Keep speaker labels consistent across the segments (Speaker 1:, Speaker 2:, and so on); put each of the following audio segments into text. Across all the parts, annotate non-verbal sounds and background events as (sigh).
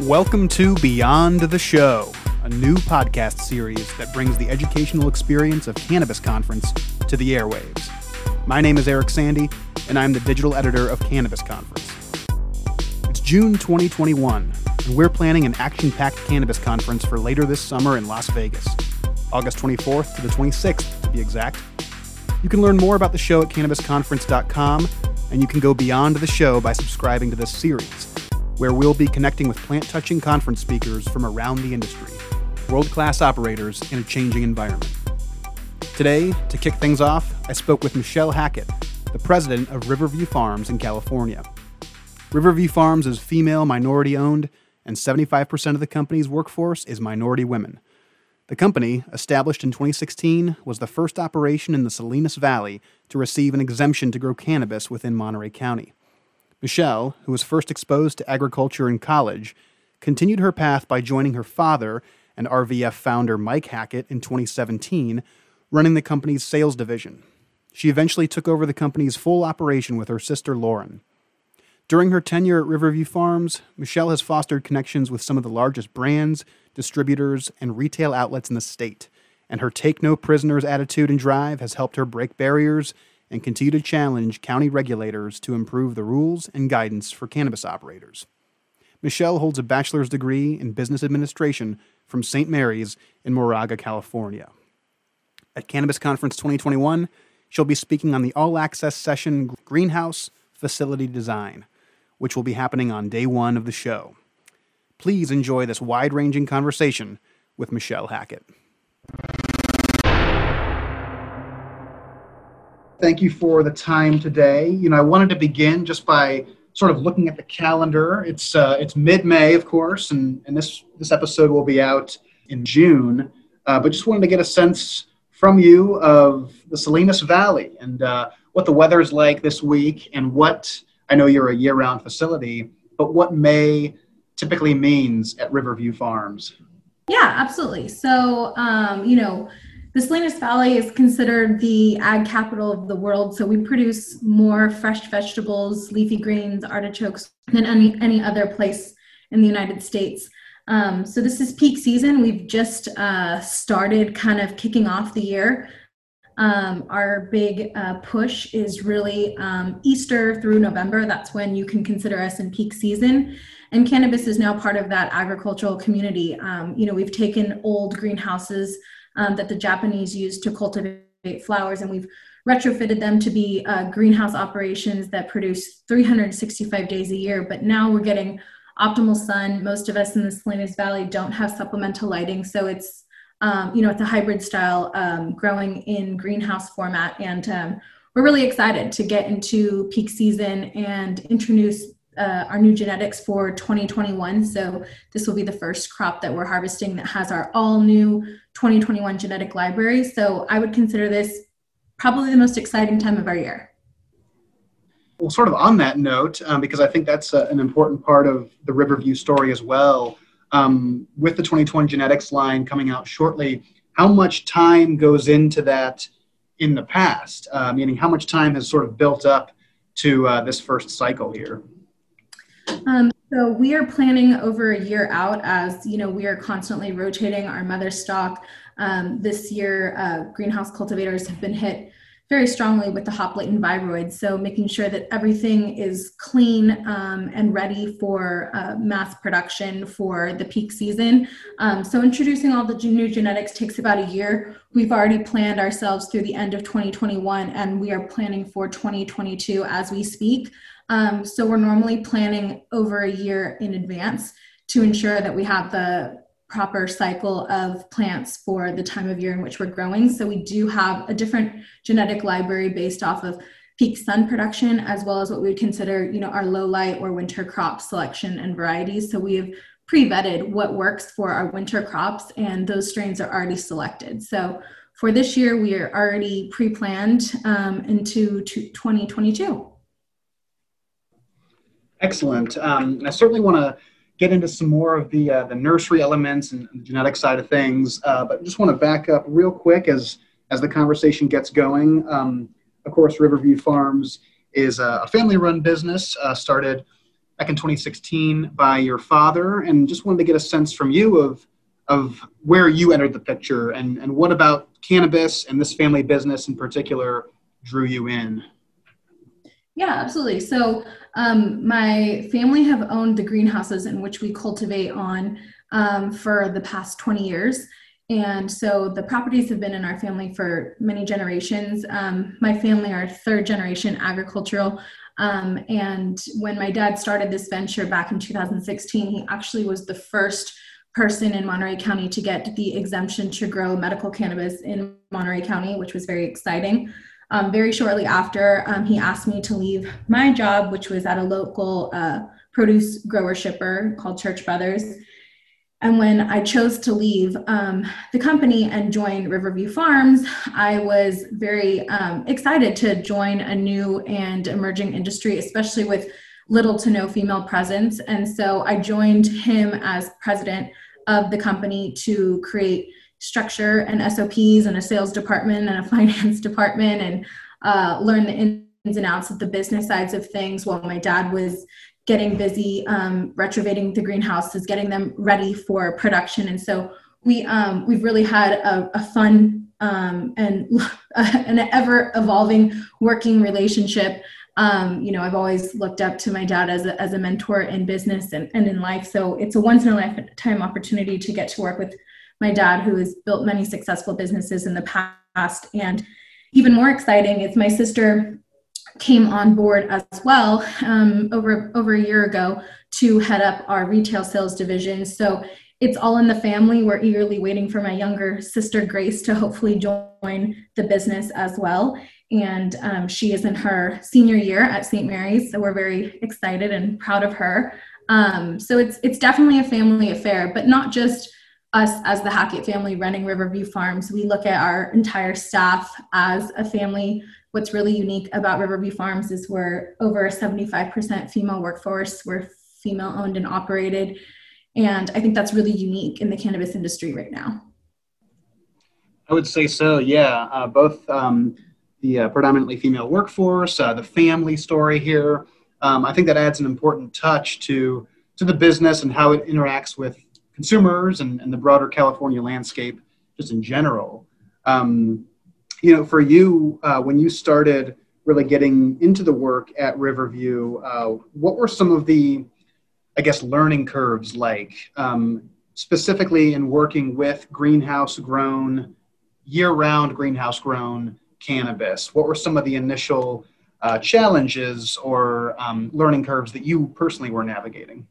Speaker 1: Welcome to Beyond the Show, a new podcast series that brings the educational experience of Cannabis Conference to the airwaves. My name is Eric Sandy, and I'm the digital editor of Cannabis Conference. It's June 2021, and we're planning an action packed cannabis conference for later this summer in Las Vegas, August 24th to the 26th to be exact. You can learn more about the show at cannabisconference.com, and you can go beyond the show by subscribing to this series where we'll be connecting with plant touching conference speakers from around the industry, world class operators in a changing environment. Today, to kick things off, I spoke with Michelle Hackett, the president of Riverview Farms in California. Riverview Farms is female minority owned, and 75% of the company's workforce is minority women. The company, established in 2016, was the first operation in the Salinas Valley to receive an exemption to grow cannabis within Monterey County. Michelle, who was first exposed to agriculture in college, continued her path by joining her father and RVF founder Mike Hackett in 2017, running the company's sales division. She eventually took over the company's full operation with her sister Lauren. During her tenure at Riverview Farms, Michelle has fostered connections with some of the largest brands, distributors, and retail outlets in the state, and her take no prisoners attitude and drive has helped her break barriers and continue to challenge county regulators to improve the rules and guidance for cannabis operators. Michelle holds a bachelor's degree in business administration from St. Mary's in Moraga, California. At Cannabis Conference 2021, she'll be speaking on the all access session Greenhouse Facility Design, which will be happening on day one of the show. Please enjoy this wide ranging conversation with Michelle Hackett. Thank you for the time today. You know, I wanted to begin just by sort of looking at the calendar. It's uh, it's mid-May, of course, and, and this this episode will be out in June. Uh, but just wanted to get a sense from you of the Salinas Valley and uh, what the weather is like this week, and what I know you're a year-round facility, but what May typically means at Riverview Farms.
Speaker 2: Yeah, absolutely. So, um, you know the Salinas Valley is considered the ag capital of the world, so we produce more fresh vegetables, leafy greens, artichokes than any, any other place in the United States. Um, so this is peak season. We've just uh, started kind of kicking off the year. Um, our big uh, push is really um, Easter through November. That's when you can consider us in peak season. And cannabis is now part of that agricultural community. Um, you know, we've taken old greenhouses um, that the Japanese used to cultivate flowers, and we've retrofitted them to be uh, greenhouse operations that produce 365 days a year. But now we're getting optimal sun. Most of us in the Salinas Valley don't have supplemental lighting, so it's um, you know it's a hybrid style um, growing in greenhouse format, and um, we're really excited to get into peak season and introduce uh, our new genetics for 2021. So this will be the first crop that we're harvesting that has our all new 2021 genetic library. So I would consider this probably the most exciting time of our year.
Speaker 1: Well, sort of on that note, um, because I think that's uh, an important part of the Riverview story as well. Um, with the 2021 genetics line coming out shortly, how much time goes into that in the past? Uh, meaning, how much time has sort of built up to uh, this first cycle here?
Speaker 2: Um, so we are planning over a year out as you know we are constantly rotating our mother stock. Um, this year, uh, greenhouse cultivators have been hit very strongly with the hop latent viroids. So making sure that everything is clean um, and ready for uh, mass production for the peak season. Um, so introducing all the new genetics takes about a year. We've already planned ourselves through the end of 2021 and we are planning for 2022 as we speak. Um, so we're normally planning over a year in advance to ensure that we have the proper cycle of plants for the time of year in which we're growing. So we do have a different genetic library based off of peak sun production as well as what we would consider, you know, our low light or winter crop selection and varieties. So we have pre-vetted what works for our winter crops and those strains are already selected. So for this year, we are already pre-planned um, into 2022.
Speaker 1: Excellent. Um, I certainly want to get into some more of the uh, the nursery elements and the genetic side of things, uh, but just want to back up real quick as as the conversation gets going. Um, of course, Riverview Farms is a family-run business uh, started back in 2016 by your father, and just wanted to get a sense from you of of where you entered the picture and, and what about cannabis and this family business in particular drew you in.
Speaker 2: Yeah, absolutely. So, um, my family have owned the greenhouses in which we cultivate on um, for the past 20 years. And so the properties have been in our family for many generations. Um, my family are third generation agricultural. Um, and when my dad started this venture back in 2016, he actually was the first person in Monterey County to get the exemption to grow medical cannabis in Monterey County, which was very exciting. Um, very shortly after, um, he asked me to leave my job, which was at a local uh, produce grower shipper called Church Brothers, and when I chose to leave um, the company and join Riverview Farms, I was very um, excited to join a new and emerging industry, especially with little to no female presence. And so I joined him as president of the company to create structure and SOPs and a sales department and a (laughs) finance department and uh, learn the ins and outs of the business sides of things while my dad was getting busy um, retrofitting the greenhouses, getting them ready for production. And so we um, we've really had a, a fun um, and (laughs) an ever evolving working relationship. Um, you know, I've always looked up to my dad as a, as a mentor in business and, and in life. So it's a once in a lifetime opportunity to get to work with my dad, who has built many successful businesses in the past. And even more exciting is my sister came on board as well um, over over a year ago to head up our retail sales division. So it's all in the family. We're eagerly waiting for my younger sister Grace to hopefully join the business as well. And um, she is in her senior year at St. Mary's, so we're very excited and proud of her. Um, so it's it's definitely a family affair, but not just us as the Hackett family running Riverview Farms. We look at our entire staff as a family what's really unique about Riverview Farms is we're over a 75% female workforce. We're female owned and operated. And I think that's really unique in the cannabis industry right now.
Speaker 1: I would say so, yeah. Uh, both um, the uh, predominantly female workforce, uh, the family story here. Um, I think that adds an important touch to, to the business and how it interacts with consumers and, and the broader California landscape just in general. Um, you know, for you, uh, when you started really getting into the work at Riverview, uh, what were some of the, I guess, learning curves like, um, specifically in working with greenhouse grown, year round greenhouse grown cannabis? What were some of the initial uh, challenges or um, learning curves that you personally were navigating?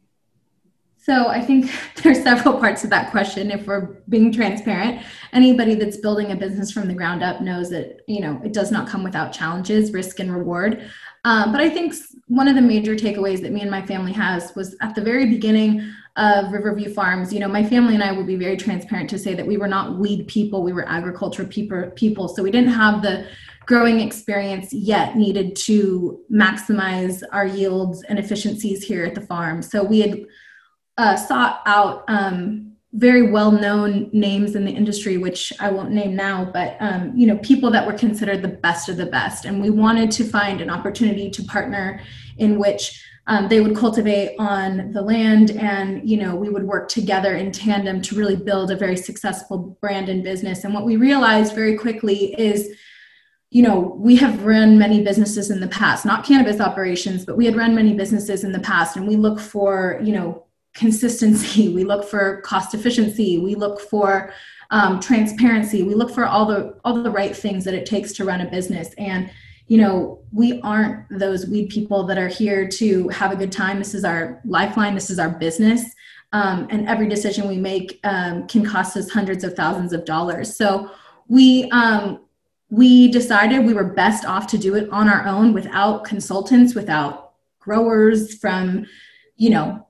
Speaker 2: So I think (laughs) there's several parts of that question. If we're being transparent, anybody that's building a business from the ground up knows that you know it does not come without challenges, risk, and reward. Um, but I think one of the major takeaways that me and my family has was at the very beginning of Riverview Farms. You know, my family and I will be very transparent to say that we were not weed people; we were agriculture. People, so we didn't have the growing experience yet needed to maximize our yields and efficiencies here at the farm. So we had uh, sought out um, very well-known names in the industry, which I won't name now, but um, you know, people that were considered the best of the best, and we wanted to find an opportunity to partner in which um, they would cultivate on the land, and you know, we would work together in tandem to really build a very successful brand and business. And what we realized very quickly is you know, we have run many businesses in the past, not cannabis operations, but we had run many businesses in the past, and we look for, you know, consistency. (laughs) We look for cost efficiency. We look for um, transparency. We look for all the all the right things that it takes to run a business. And you know we aren't those weed people that are here to have a good time. This is our lifeline. This is our business. Um, and every decision we make um, can cost us hundreds of thousands of dollars. So we um, we decided we were best off to do it on our own without consultants without growers from you know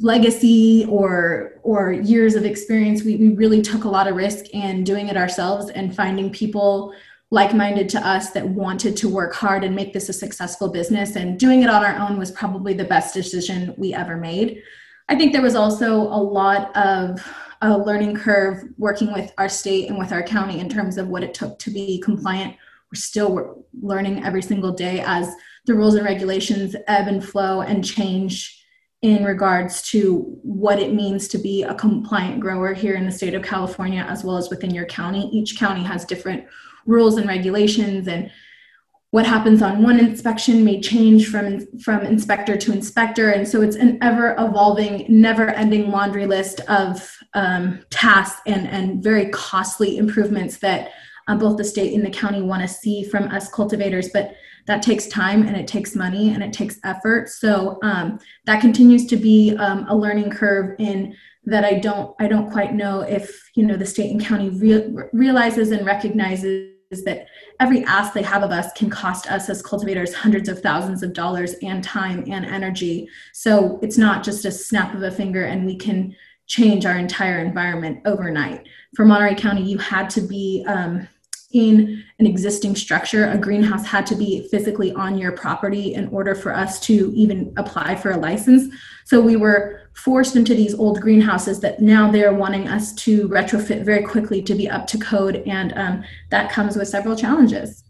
Speaker 2: legacy or or years of experience we, we really took a lot of risk in doing it ourselves and finding people like-minded to us that wanted to work hard and make this a successful business. And doing it on our own was probably the best decision we ever made. I think there was also a lot of a learning curve working with our state and with our county in terms of what it took to be compliant. We're still learning every single day as the rules and regulations ebb and flow and change in regards to what it means to be a compliant grower here in the state of California as well as within your county. Each county has different rules and regulations and what happens on one inspection may change from from inspector to inspector and so it's an ever evolving never ending laundry list of um, tasks and and very costly improvements that um, both the state and the county want to see from us cultivators but that takes time and it takes money and it takes effort. So um, that continues to be um, a learning curve in that i don't i don't quite know if you know the state and county re- realizes and recognizes that every ask they have of us can cost us as cultivators hundreds of thousands of dollars and time and energy. So it's not just a snap of a finger and we can change our entire environment overnight. For monterey county you had to be um, an existing structure. A greenhouse had to be physically on your property in order for us to even apply for a license. So we were forced into these old greenhouses that now they're wanting us to retrofit very quickly to be up to code. And um, that comes with several challenges.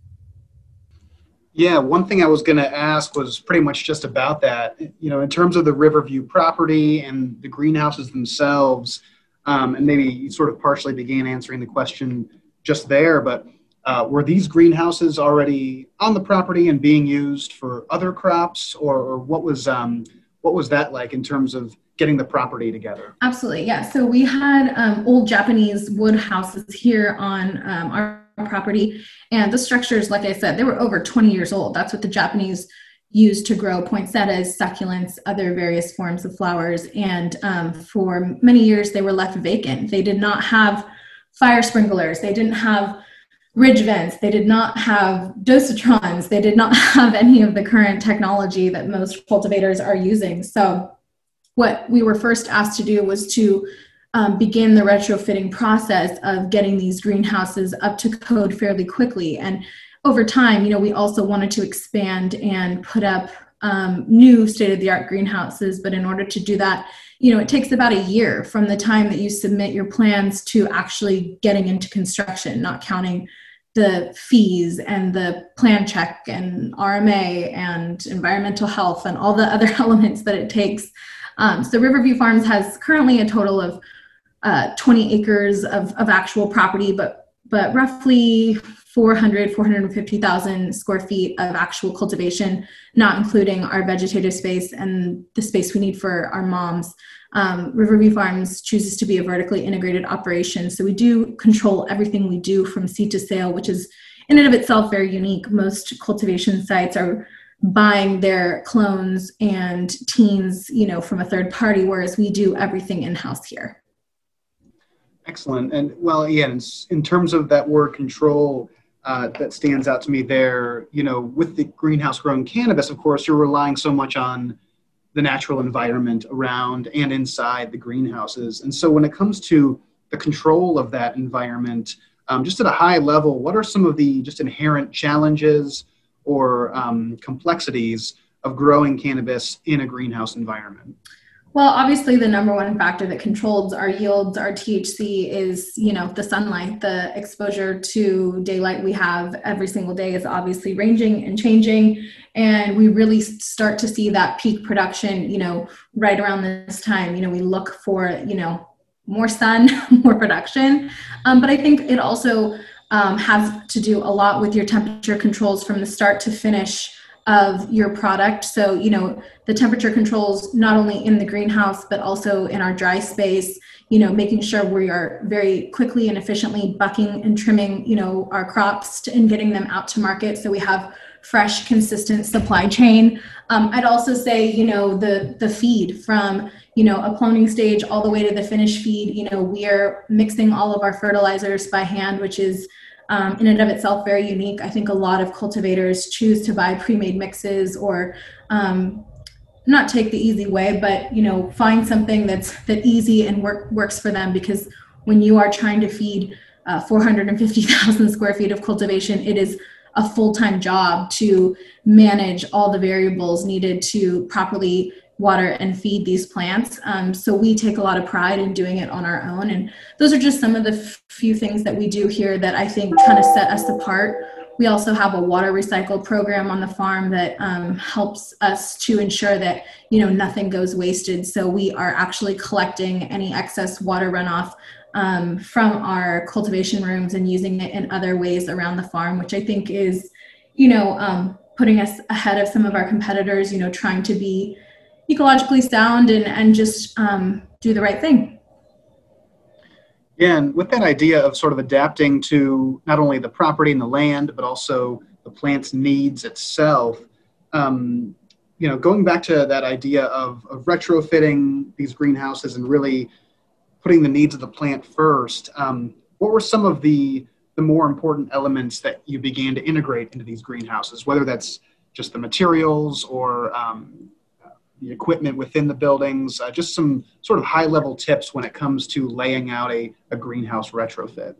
Speaker 1: Yeah, one thing I was going to ask was pretty much just about that. You know, in terms of the Riverview property and the greenhouses themselves, um, and maybe you sort of partially began answering the question just there, but uh, were these greenhouses already on the property and being used for other crops, or, or what was um, what was that like in terms of getting the property together?
Speaker 2: Absolutely, yeah. So we had um, old Japanese wood houses here on um, our property, and the structures, like I said, they were over 20 years old. That's what the Japanese used to grow poinsettias, succulents, other various forms of flowers, and um, for many years they were left vacant. They did not have fire sprinklers. They didn't have ridge vents. They did not have dosatrons. They did not (laughs) have any of the current technology that most cultivators are using. So, what we were first asked to do was to um, begin the retrofitting process of getting these greenhouses up to code fairly quickly. And over time, you know, we also wanted to expand and put up um, new state of the art greenhouses. But in order to do that, you know, it takes about a year from the time that you submit your plans to actually getting into construction, not counting the fees and the plan check and RMA and environmental health and all the other (laughs) elements that it takes. Um, so Riverview Farms has currently a total of uh, 20 acres of, of actual property, but but roughly 400 450,000 square feet of actual cultivation, not including our vegetative space and the space we need for our moms um, Riverview Farms chooses to be a vertically integrated operation. So we do control everything we do from seed to sale, which is in and of itself very unique. Most cultivation sites are buying their clones and teens, you know, from a third party, whereas we do everything in house here.
Speaker 1: Excellent. And well, yeah, in, terms of that word control, uh, that stands out to me there. You know, with the greenhouse grown cannabis, of course, you're relying so much on the natural environment around and inside the greenhouses. And so when it comes to the control of that environment, um, just at a high level, what are some of the just inherent challenges or um, complexities of growing cannabis in a greenhouse environment?
Speaker 2: Well, obviously, the number one factor that controls our yields, our THC, is you know the sunlight. The exposure to daylight we have every single day is obviously ranging and changing, and we really start to see that peak production. You know, right around this time. You know, we look for you know more sun, (laughs) more production, um, but I think it also um, has to do a lot with your temperature controls from the start to finish of your product. So, you know, the temperature controls not only in the greenhouse, but also in our dry space, you know, making sure we are very quickly and efficiently bucking and trimming, you know, our crops to, and getting them out to market. So we have fresh, consistent supply chain. Um, I'd also say, you know, the, the feed from, you know, a cloning stage all the way to the finished feed, you know, we are mixing all of our fertilizers by hand, which is um, in and of itself very unique. I think a lot of cultivators choose to buy pre-made mixes or um, not take the easy way, but you know find something that's that easy and work works for them because when you are trying to feed uh, 450,000 square feet of cultivation, it is a full-time job to manage all the variables needed to properly water and feed these plants. Um, so we take a lot of pride in doing it on our own. And those are just some of the f- few things that we do here that I think kind of set us apart We also have a water recycle program on the farm that um, helps us to ensure that you know nothing goes wasted. So we are actually collecting any excess water runoff um, from our cultivation rooms and using it in other ways around the farm, which I think is, you know, um, putting us ahead of some of our competitors. You know, trying to be ecologically sound and and just um, do the right thing.
Speaker 1: Yeah, and with that idea of sort of adapting to not only the property and the land, but also the plant's needs itself, um, you know, going back to that idea of, of retrofitting these greenhouses and really putting the needs of the plant first, um, what were some of the the more important elements that you began to integrate into these greenhouses, whether that's just the materials or um, the equipment within the buildings, uh, just some sort of high level tips when it comes to laying out a, a greenhouse retrofit.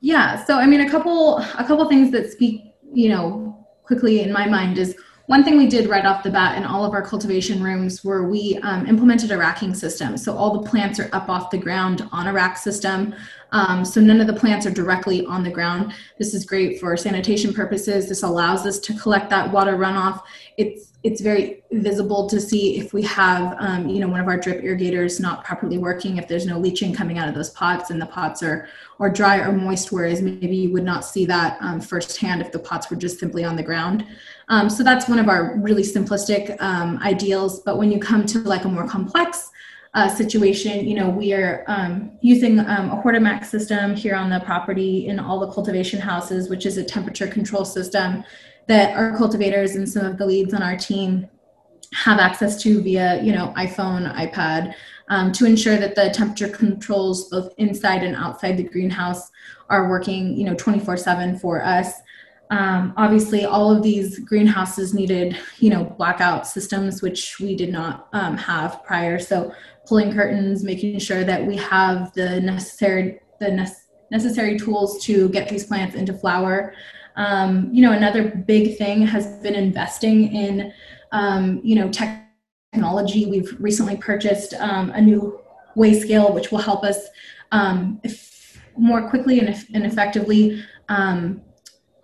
Speaker 2: Yeah, so I mean, a couple a couple things that speak, you know, quickly in my mind is one thing we did right off the bat in all of our cultivation rooms were we um, implemented a racking system. So all the plants are up off the ground on a rack system. Um, so none of the plants are directly on the ground. This is great for sanitation purposes. This allows us to collect that water runoff. It's it's very visible to see if we have um, you know one of our drip irrigators not properly working if there's no leaching coming out of those pots and the pots are or dry or moist whereas maybe you would not see that um, firsthand if the pots were just simply on the ground um, so that's one of our really simplistic um, ideals but when you come to like a more complex uh, situation, you know, we are um, using um, a Hortimax system here on the property in all the cultivation houses, which is a temperature control system that our cultivators and some of the leads on our team have access to via, you know, iPhone, iPad, um, to ensure that the temperature controls both inside and outside the greenhouse are working, you know, 24/7 for us. Um, obviously, all of these greenhouses needed, you know, blackout systems, which we did not um, have prior. So pulling curtains, making sure that we have the necessary the ne- necessary tools to get these plants into flower. Um, you know, another big thing has been investing in um, you know technology. We've recently purchased um, a new weigh scale, which will help us um, more quickly and, and effectively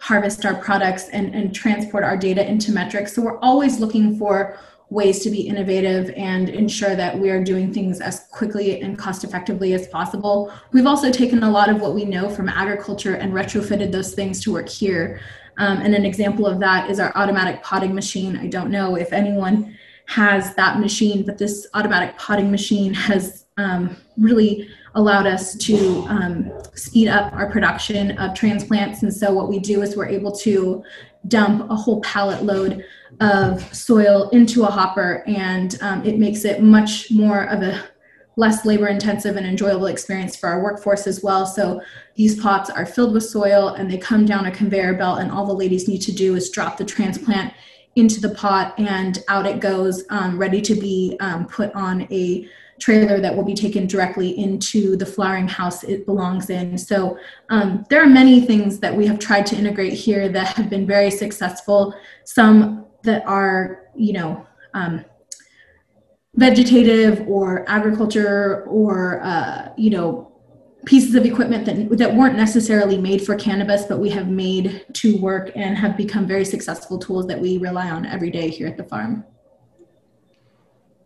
Speaker 2: harvest our products and, and transport our data into metrics. So we're always looking for ways to be innovative and ensure that we are doing things as quickly and cost effectively as possible. We've also taken a lot of what we know from agriculture and retrofitted those things to work here. Um, and an example of that is our automatic potting machine. I don't know if anyone has that machine, but this automatic potting machine has um, really allowed us to um, speed up our production of transplants. And so what we do is we're able to dump a whole pallet load of soil into a hopper and um, it makes it much more of a less labor intensive and enjoyable experience for our workforce as well so these pots are filled with soil and they come down a conveyor belt and all the ladies need to do is drop the transplant into the pot and out it goes um, ready to be um, put on a trailer that will be taken directly into the flowering house it belongs in. So um, there are many things that we have tried to integrate here that have been very successful. Some that are, you know, um, vegetative or agriculture or, uh, you know, pieces of equipment that, that weren't necessarily made for cannabis, but we have made to work and have become very successful tools that we rely on every day here at the farm.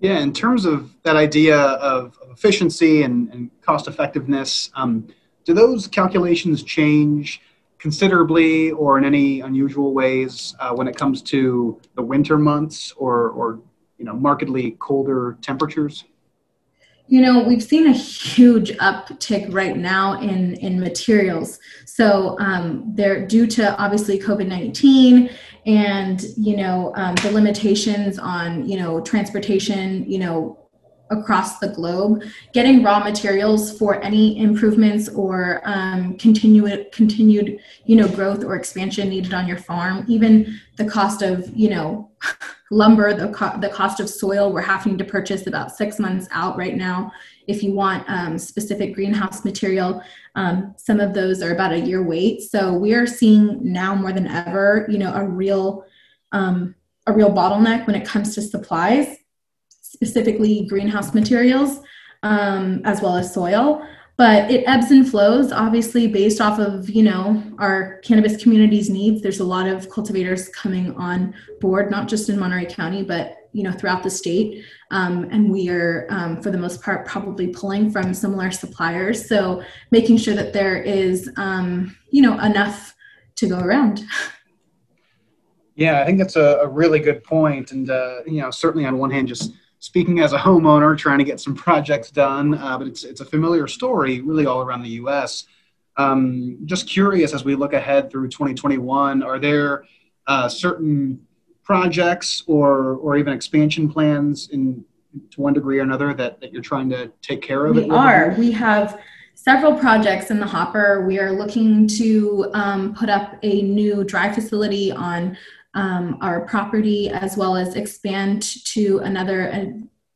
Speaker 1: Yeah, in terms of that idea of, efficiency and, and cost effectiveness, um, do those calculations change considerably or in any unusual ways uh, when it comes to the winter months or, or you know markedly colder temperatures?
Speaker 2: You know, we've seen a huge uptick right now in in materials. So um, they're due to obviously COVID nineteen and you know um, the limitations on you know transportation. You know across the globe, getting raw materials for any improvements or um, continued continued you know growth or expansion needed on your farm. Even the cost of you know (laughs) lumber, the co- the cost of soil, we're having to purchase about six months out right now. If you want um, specific greenhouse material, um, some of those are about a year wait. So we are seeing now more than ever, you know, a real um, a real bottleneck when it comes to supplies specifically greenhouse materials um, as well as soil. but it ebbs and flows obviously based off of you know our cannabis community's needs there's a lot of cultivators coming on board not just in monterey county but you know throughout the state. Um, and we are um, for the most part probably pulling from similar suppliers. So making sure that there is um, you know enough to go around. (laughs)
Speaker 1: Yeah i think that's a, a really good point. And uh, you know certainly on one hand just speaking as a homeowner trying to get some (laughs) projects done, uh, but it's, it's a familiar story really all around the US. Um, just curious as we look ahead through 2021, are there uh, certain projects or, or even expansion plans in to one degree or another that, that you're trying to take care of?
Speaker 2: We are. We have several projects in the hopper. We are looking to um, put up a new dry facility on um, our property as well as expand to another uh,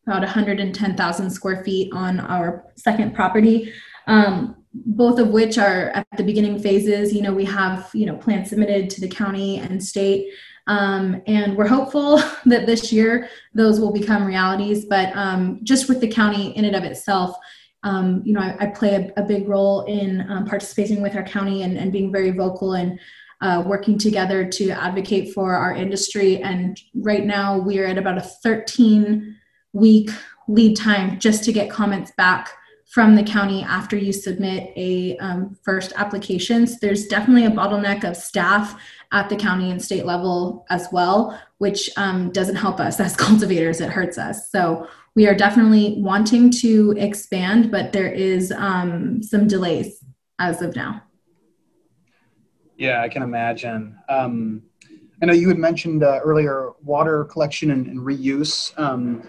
Speaker 2: about 110,000 square feet on our second property. Um, both of which are at the beginning phases. You know, we have you know plans submitted to the county and state, um, and we're hopeful (laughs) that this year those will become realities. But um, just with the county in and of itself, um, you know, I, I play a, a, big role in um, participating with our county and, and being very vocal and uh, working together to advocate for our industry. And right now, we are at about a 13 week lead time just to get comments back from the county after you submit a um, first applications. There's definitely a bottleneck of staff at the county and state level as well, which um, doesn't help us (laughs) as cultivators, it hurts us. So we are definitely wanting to expand, but there is um, some delays as of now.
Speaker 1: Yeah, I can imagine. Um, I know you had mentioned uh, earlier water collection and, and reuse, um,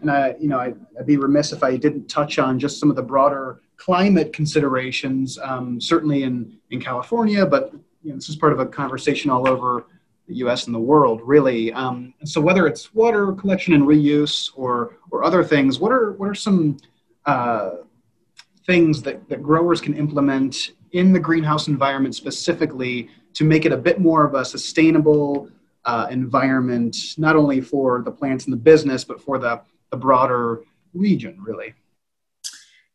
Speaker 1: and I, you know, I, would be remiss if I didn't touch on just some of the broader climate considerations. Um, certainly in in California, but you know, this is part of a conversation all over the U.S. and the world, really. Um, so, whether it's water collection and reuse or or other things, what are what are some uh, things that, that growers can implement in the greenhouse environment specifically to make it a bit more of a sustainable uh, environment, not only for the plants and the business, but for the, the broader region, really?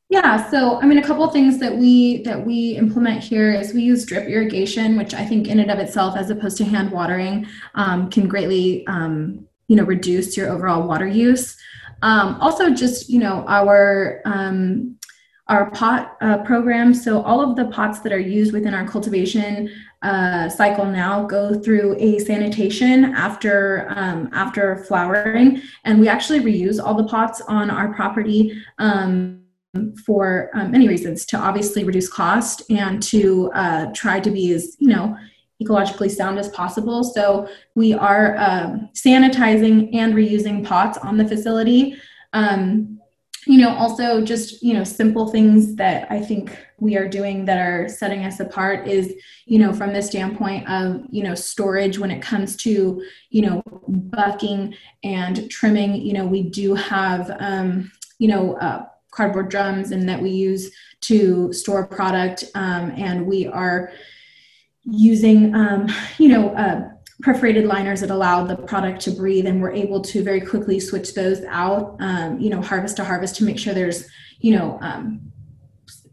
Speaker 2: Yeah, so I mean, a couple things that we that we implement here is we use drip irrigation, which I think in and of itself, as opposed to hand watering, um, can greatly um, you know reduce your overall water use. Um, also, just you know our um, our pot uh, program. So all of the pots that are used within our cultivation uh, cycle now go through a sanitation after um, after flowering, and we actually reuse all the pots on our property. Um, for um, many reasons to obviously reduce cost and to uh, try to be as you know ecologically sound as possible so we are um, sanitizing and reusing pots on the facility um, you know also just you know simple things that i think we are doing that are setting us apart is you know from the standpoint of you know storage when it comes to you know bucking and trimming you know we do have um, you know uh, cardboard drums and that we use to store product um, and we are using um, you know uh, perforated liners that allow the product to breathe and we're able to very quickly switch those out um, you know harvest to harvest to make sure there's you know um,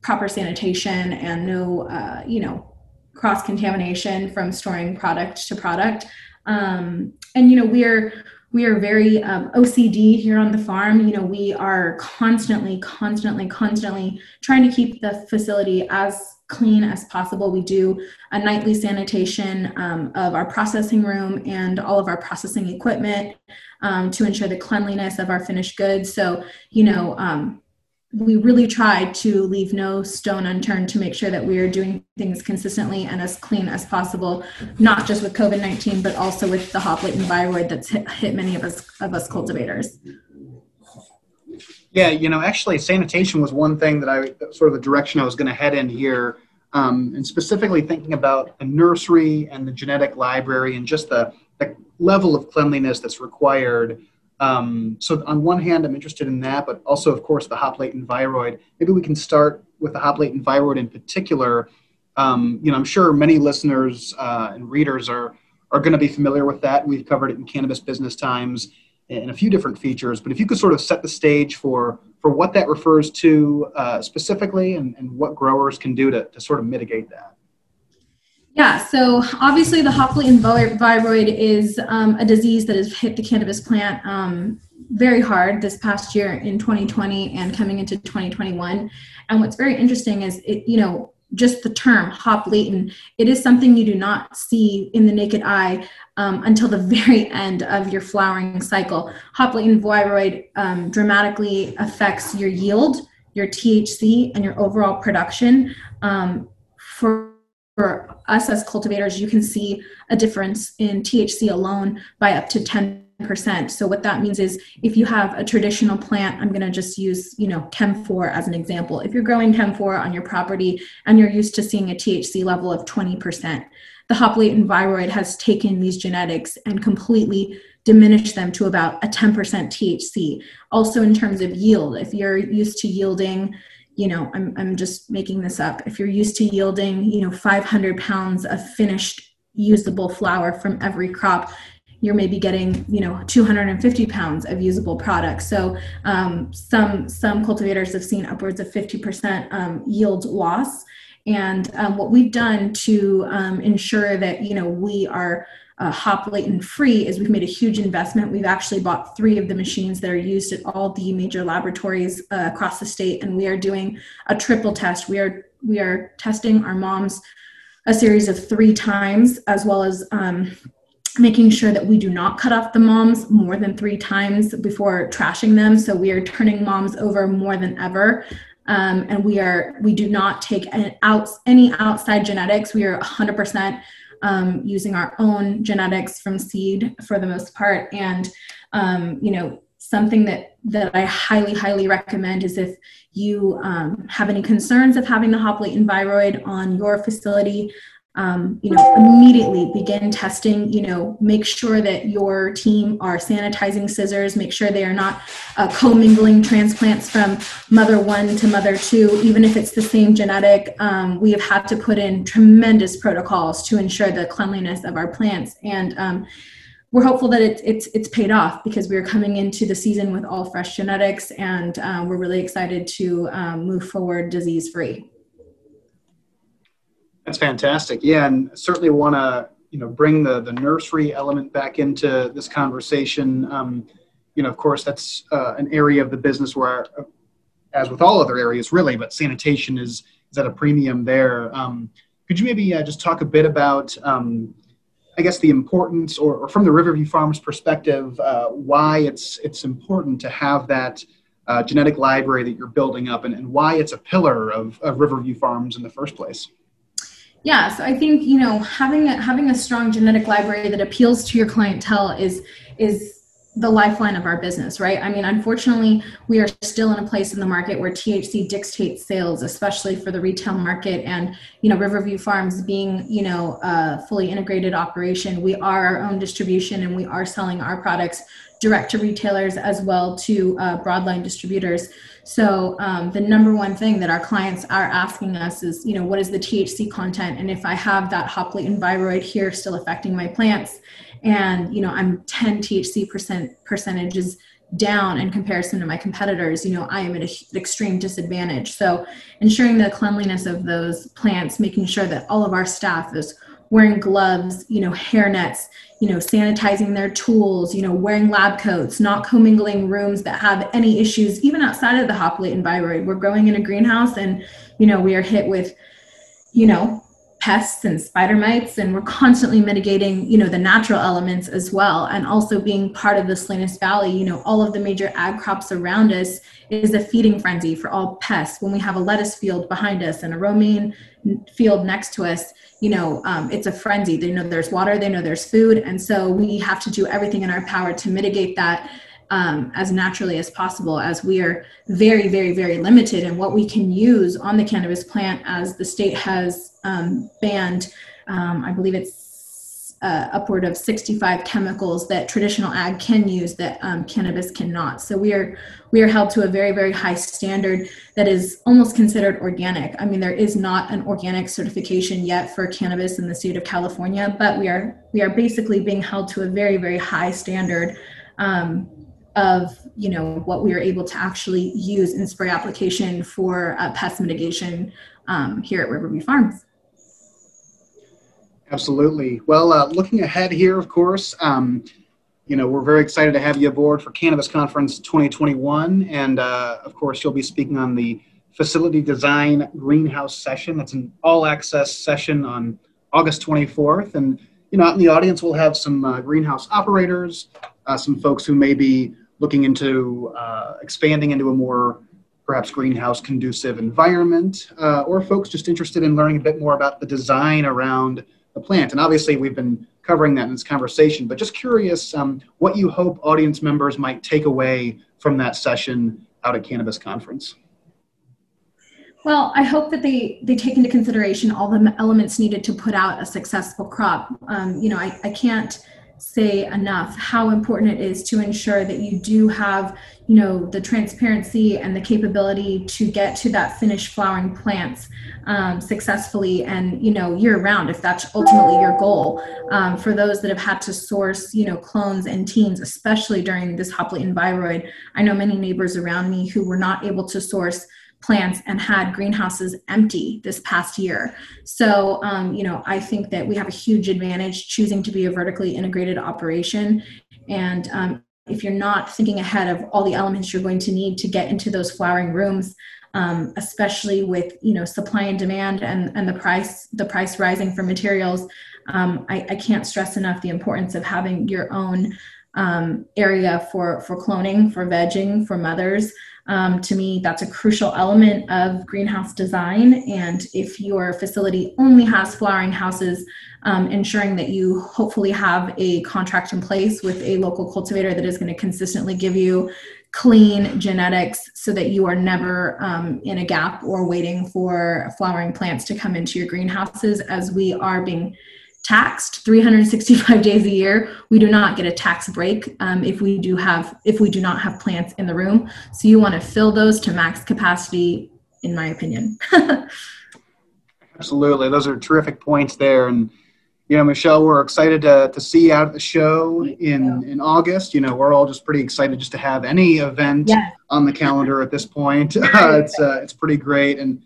Speaker 2: proper sanitation and no uh, you know cross contamination from storing product to product um, and you know we're we are very um, OCD here on the farm. You know, we are constantly, constantly, constantly trying to keep the facility as clean as possible. We do a nightly sanitation um, of our processing room and all of our processing equipment um, to ensure the cleanliness of our finished goods. So, you know, um, we really try to leave no stone unturned to make sure that we are doing things consistently and as clean as possible, not just with COVID 19, but also with the hop latent viroid that's hit, hit many of us, of us cultivators.
Speaker 1: Yeah, you know, actually, sanitation was one thing that I sort of the direction I was going to head in here, um, and specifically thinking about the nursery and the genetic library and just the, the level of cleanliness that's required. Um, so, on one hand, I'm interested in that, but also, of course, the hop latent viroid. Maybe we can start with the hop latent viroid in particular. Um, you know, I'm sure many listeners uh, and readers are are going to be familiar with that. We've covered it in Cannabis Business Times in a few different features, but if you could sort of set the stage for for what that refers to uh, specifically and, and what growers can do to, to sort of mitigate that.
Speaker 2: Yeah, so obviously the hop latent viroid is um, a disease that has hit the cannabis plant um, very hard this past year in 2020 and coming into 2021. And what's very interesting is it, you know, just the term hop latent, it is something you do not see in the naked eye um, until the (laughs) very end of your flowering cycle. Hop latent viroid um, dramatically affects your yield, your THC, and your overall production. Um, for, for us as cultivators, you can see a difference in THC alone by up to 10 percent so what that means is if you have a traditional plant i'm going to just use you know chem 4 as an example if you're growing chem 4 on your property and you're used to seeing a thc level of 20% the hop latent viroid has taken these genetics and completely diminished them to about a 10% thc also in terms of yield if you're used to yielding you know I'm, I'm just making this up. If you're used to yielding you know 500 pounds of finished usable flower from every crop you're maybe getting you know 250 pounds of usable product. So um, some some cultivators have seen upwards of 50% um, yield loss and um, what we've done to um, ensure that you know we are uh, hop latent free is we've made a huge investment. We've actually bought three of the machines that are used at all the major laboratories uh, across the state, and we are doing a triple test. We are we are testing our moms a series of three times, as well as um, making sure that we do not cut off the moms more than three times before trashing them. So we are turning moms over more than ever. Um, and we are we do not take any, out, any outside genetics. We are 100% um, using our own genetics from seed for the most part. And um, you know something that that I highly highly recommend is if you um, have any concerns of having the hop latent viroid on your facility um, you know immediately begin testing you know make sure that your team are sanitizing scissors make sure they are not uh, commingling transplants from mother one to mother two even if it's the same genetic. Um, we have had to put in tremendous protocols to ensure the cleanliness of our plants. And um, we're hopeful that it, it's it's paid off because we're coming into the season with all fresh genetics and uh, we're really excited to um, move forward disease free
Speaker 1: that's fantastic. Yeah, and certainly want to you know bring the the nursery element back into this conversation. Um, you know, of course, that's uh, an area of the business where, uh, as with all other areas, really, but sanitation is is at a premium there. Um, could you maybe uh, just talk a bit about, um, I guess, the importance, or, or, from the Riverview Farms perspective, uh, why it's it's important to have that uh, genetic library that you're building up, and, and why it's a pillar of, of Riverview Farms in the first place?
Speaker 2: Yeah, so I think you know having a, having a strong genetic library that appeals to your clientele is is the lifeline of our business, right? I mean, unfortunately, we are still in a place in the market where THC dictates sales, especially for the retail market. And you know, Riverview Farms being you know a fully integrated operation, we are our own distribution and we are selling our products direct to retailers as well to uh, broadline distributors. So um, the number one thing that our clients are asking us is, you know, what is the THC content? And if I have that hop latent viroid here still affecting my plants, and you know, I'm 10 THC percent percentages down in comparison to my competitors, you know, I am at an extreme disadvantage. So ensuring the cleanliness of those plants, making sure that all of our staff is wearing gloves, you know, hair nets, you know, sanitizing their tools, you know, wearing lab coats, not commingling rooms that have any issues, even outside of the hoplite latent viroid. We're growing in a greenhouse and, you know, we are hit with, you know, pests and spider mites and we're constantly mitigating you know the natural elements as well. And also being part of the salinas valley you know all of the major ag crops around us is a feeding frenzy for all pests. When we have a lettuce field behind us and a romaine field next to us you know um, it's a frenzy. They know there's water they know there's food. And so we have to do everything in our power to mitigate that um, as naturally as possible as we are very very very limited in what we can use on the cannabis plant as the state has um, banned um, i believe it's uh, upward of 65 chemicals that traditional ag can use that um, cannabis cannot. So we are we are held to a very very high standard that is almost considered organic. I mean there is not an organic certification yet for cannabis in the state of california but we are we are basically being held to a very very high standard um, of you know what we are able to actually use in spray application for uh, pest mitigation um, here at Riverview Farms.
Speaker 1: Absolutely. Well, uh, looking ahead here, of course, um, you know, we're very excited to have you aboard for Cannabis Conference 2021. And uh, of course, you'll be speaking on the facility design greenhouse session. That's an all access session on August 24th. And, you know, out in the audience, we'll have some uh, greenhouse operators, uh, some folks who may be looking into uh, expanding into a more perhaps greenhouse conducive environment, uh, or folks just interested in learning a bit more about the design around the plant. And obviously, we've been covering that in this conversation, but just curious um, what you hope audience members might take away from that session out at Cannabis Conference.
Speaker 2: Well, I hope that they they take into consideration all the elements needed to put out a successful crop. Um, you know, I, I can't say enough how important it is to ensure that you do have you know the transparency and the capability to get to that finished flowering plants um, successfully and you know year round if that's ultimately your goal. Um, for those that have had to source you know clones and teens especially during this hop latent viroid i know many neighbors around me who were not able to source plants and had greenhouses empty this past year. So, um, you know, I think that we have a huge advantage choosing to be a vertically integrated operation. And um, if you're not thinking ahead of all the elements you're going to need to get into those flowering rooms, um, especially with you know supply and demand and, and the price the price rising for materials, um, I, I can't stress enough the importance of having your own um, area for for cloning, for vegging, for mothers. Um, to me, that's a crucial element of greenhouse design. And if your facility only has flowering houses, um, ensuring that you hopefully have a contract in place with a local cultivator that is going to consistently give you clean genetics so that you are never um, in a gap or waiting for flowering plants to come into your greenhouses as we are being taxed 365 (laughs) days a year we do not get a tax break um, if we do have if we do not have plants in the room. So you want to fill those to max capacity in my opinion. (laughs)
Speaker 1: Absolutely. Those are terrific points there. And you know michelle we're excited to, to see you out at the show in in august. You know we're all just pretty excited just to have any event on the calendar at this point. Uh, (laughs) it's uh, it's pretty great. And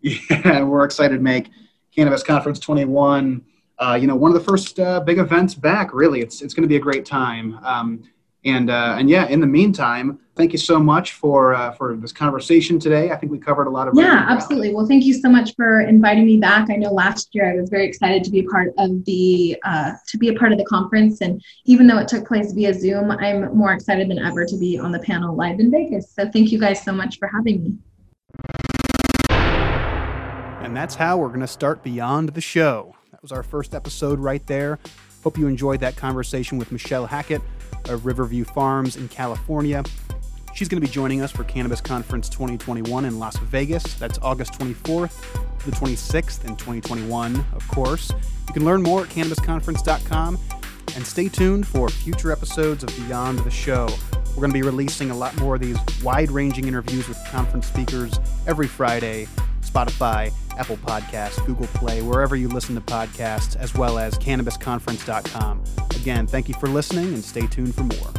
Speaker 1: yeah we're excited to make cannabis conference 21 uh, you know, one of the first uh, big events back. Really, it's it's going to be a great time. Um, and uh, and yeah, in the meantime, thank you so much for uh, for this conversation today. I think we covered a lot of
Speaker 2: yeah, absolutely. Well, thank you so much for inviting me back. I know last year I was very excited to be a part of the uh, to be a part of the conference, and even though it took place via Zoom, I'm more excited than ever to be on the panel live in Vegas. So thank you guys so much for having me.
Speaker 1: And that's how we're going to start Beyond the Show. That was our first episode right there. Hope you enjoyed that conversation with Michelle Hackett of Riverview Farms in California. She's going to be joining us for Cannabis Conference 2021 in Las Vegas. That's August 24th to the 26th in 2021, of course. You can learn more at cannabisconference.com and stay tuned for future episodes of Beyond the Show. We're going to be releasing a lot more of these wide ranging interviews with conference speakers every Friday Spotify, Apple Podcasts, Google Play, wherever you listen to podcasts, as well as cannabisconference.com. Again, thank you for listening and stay tuned for more.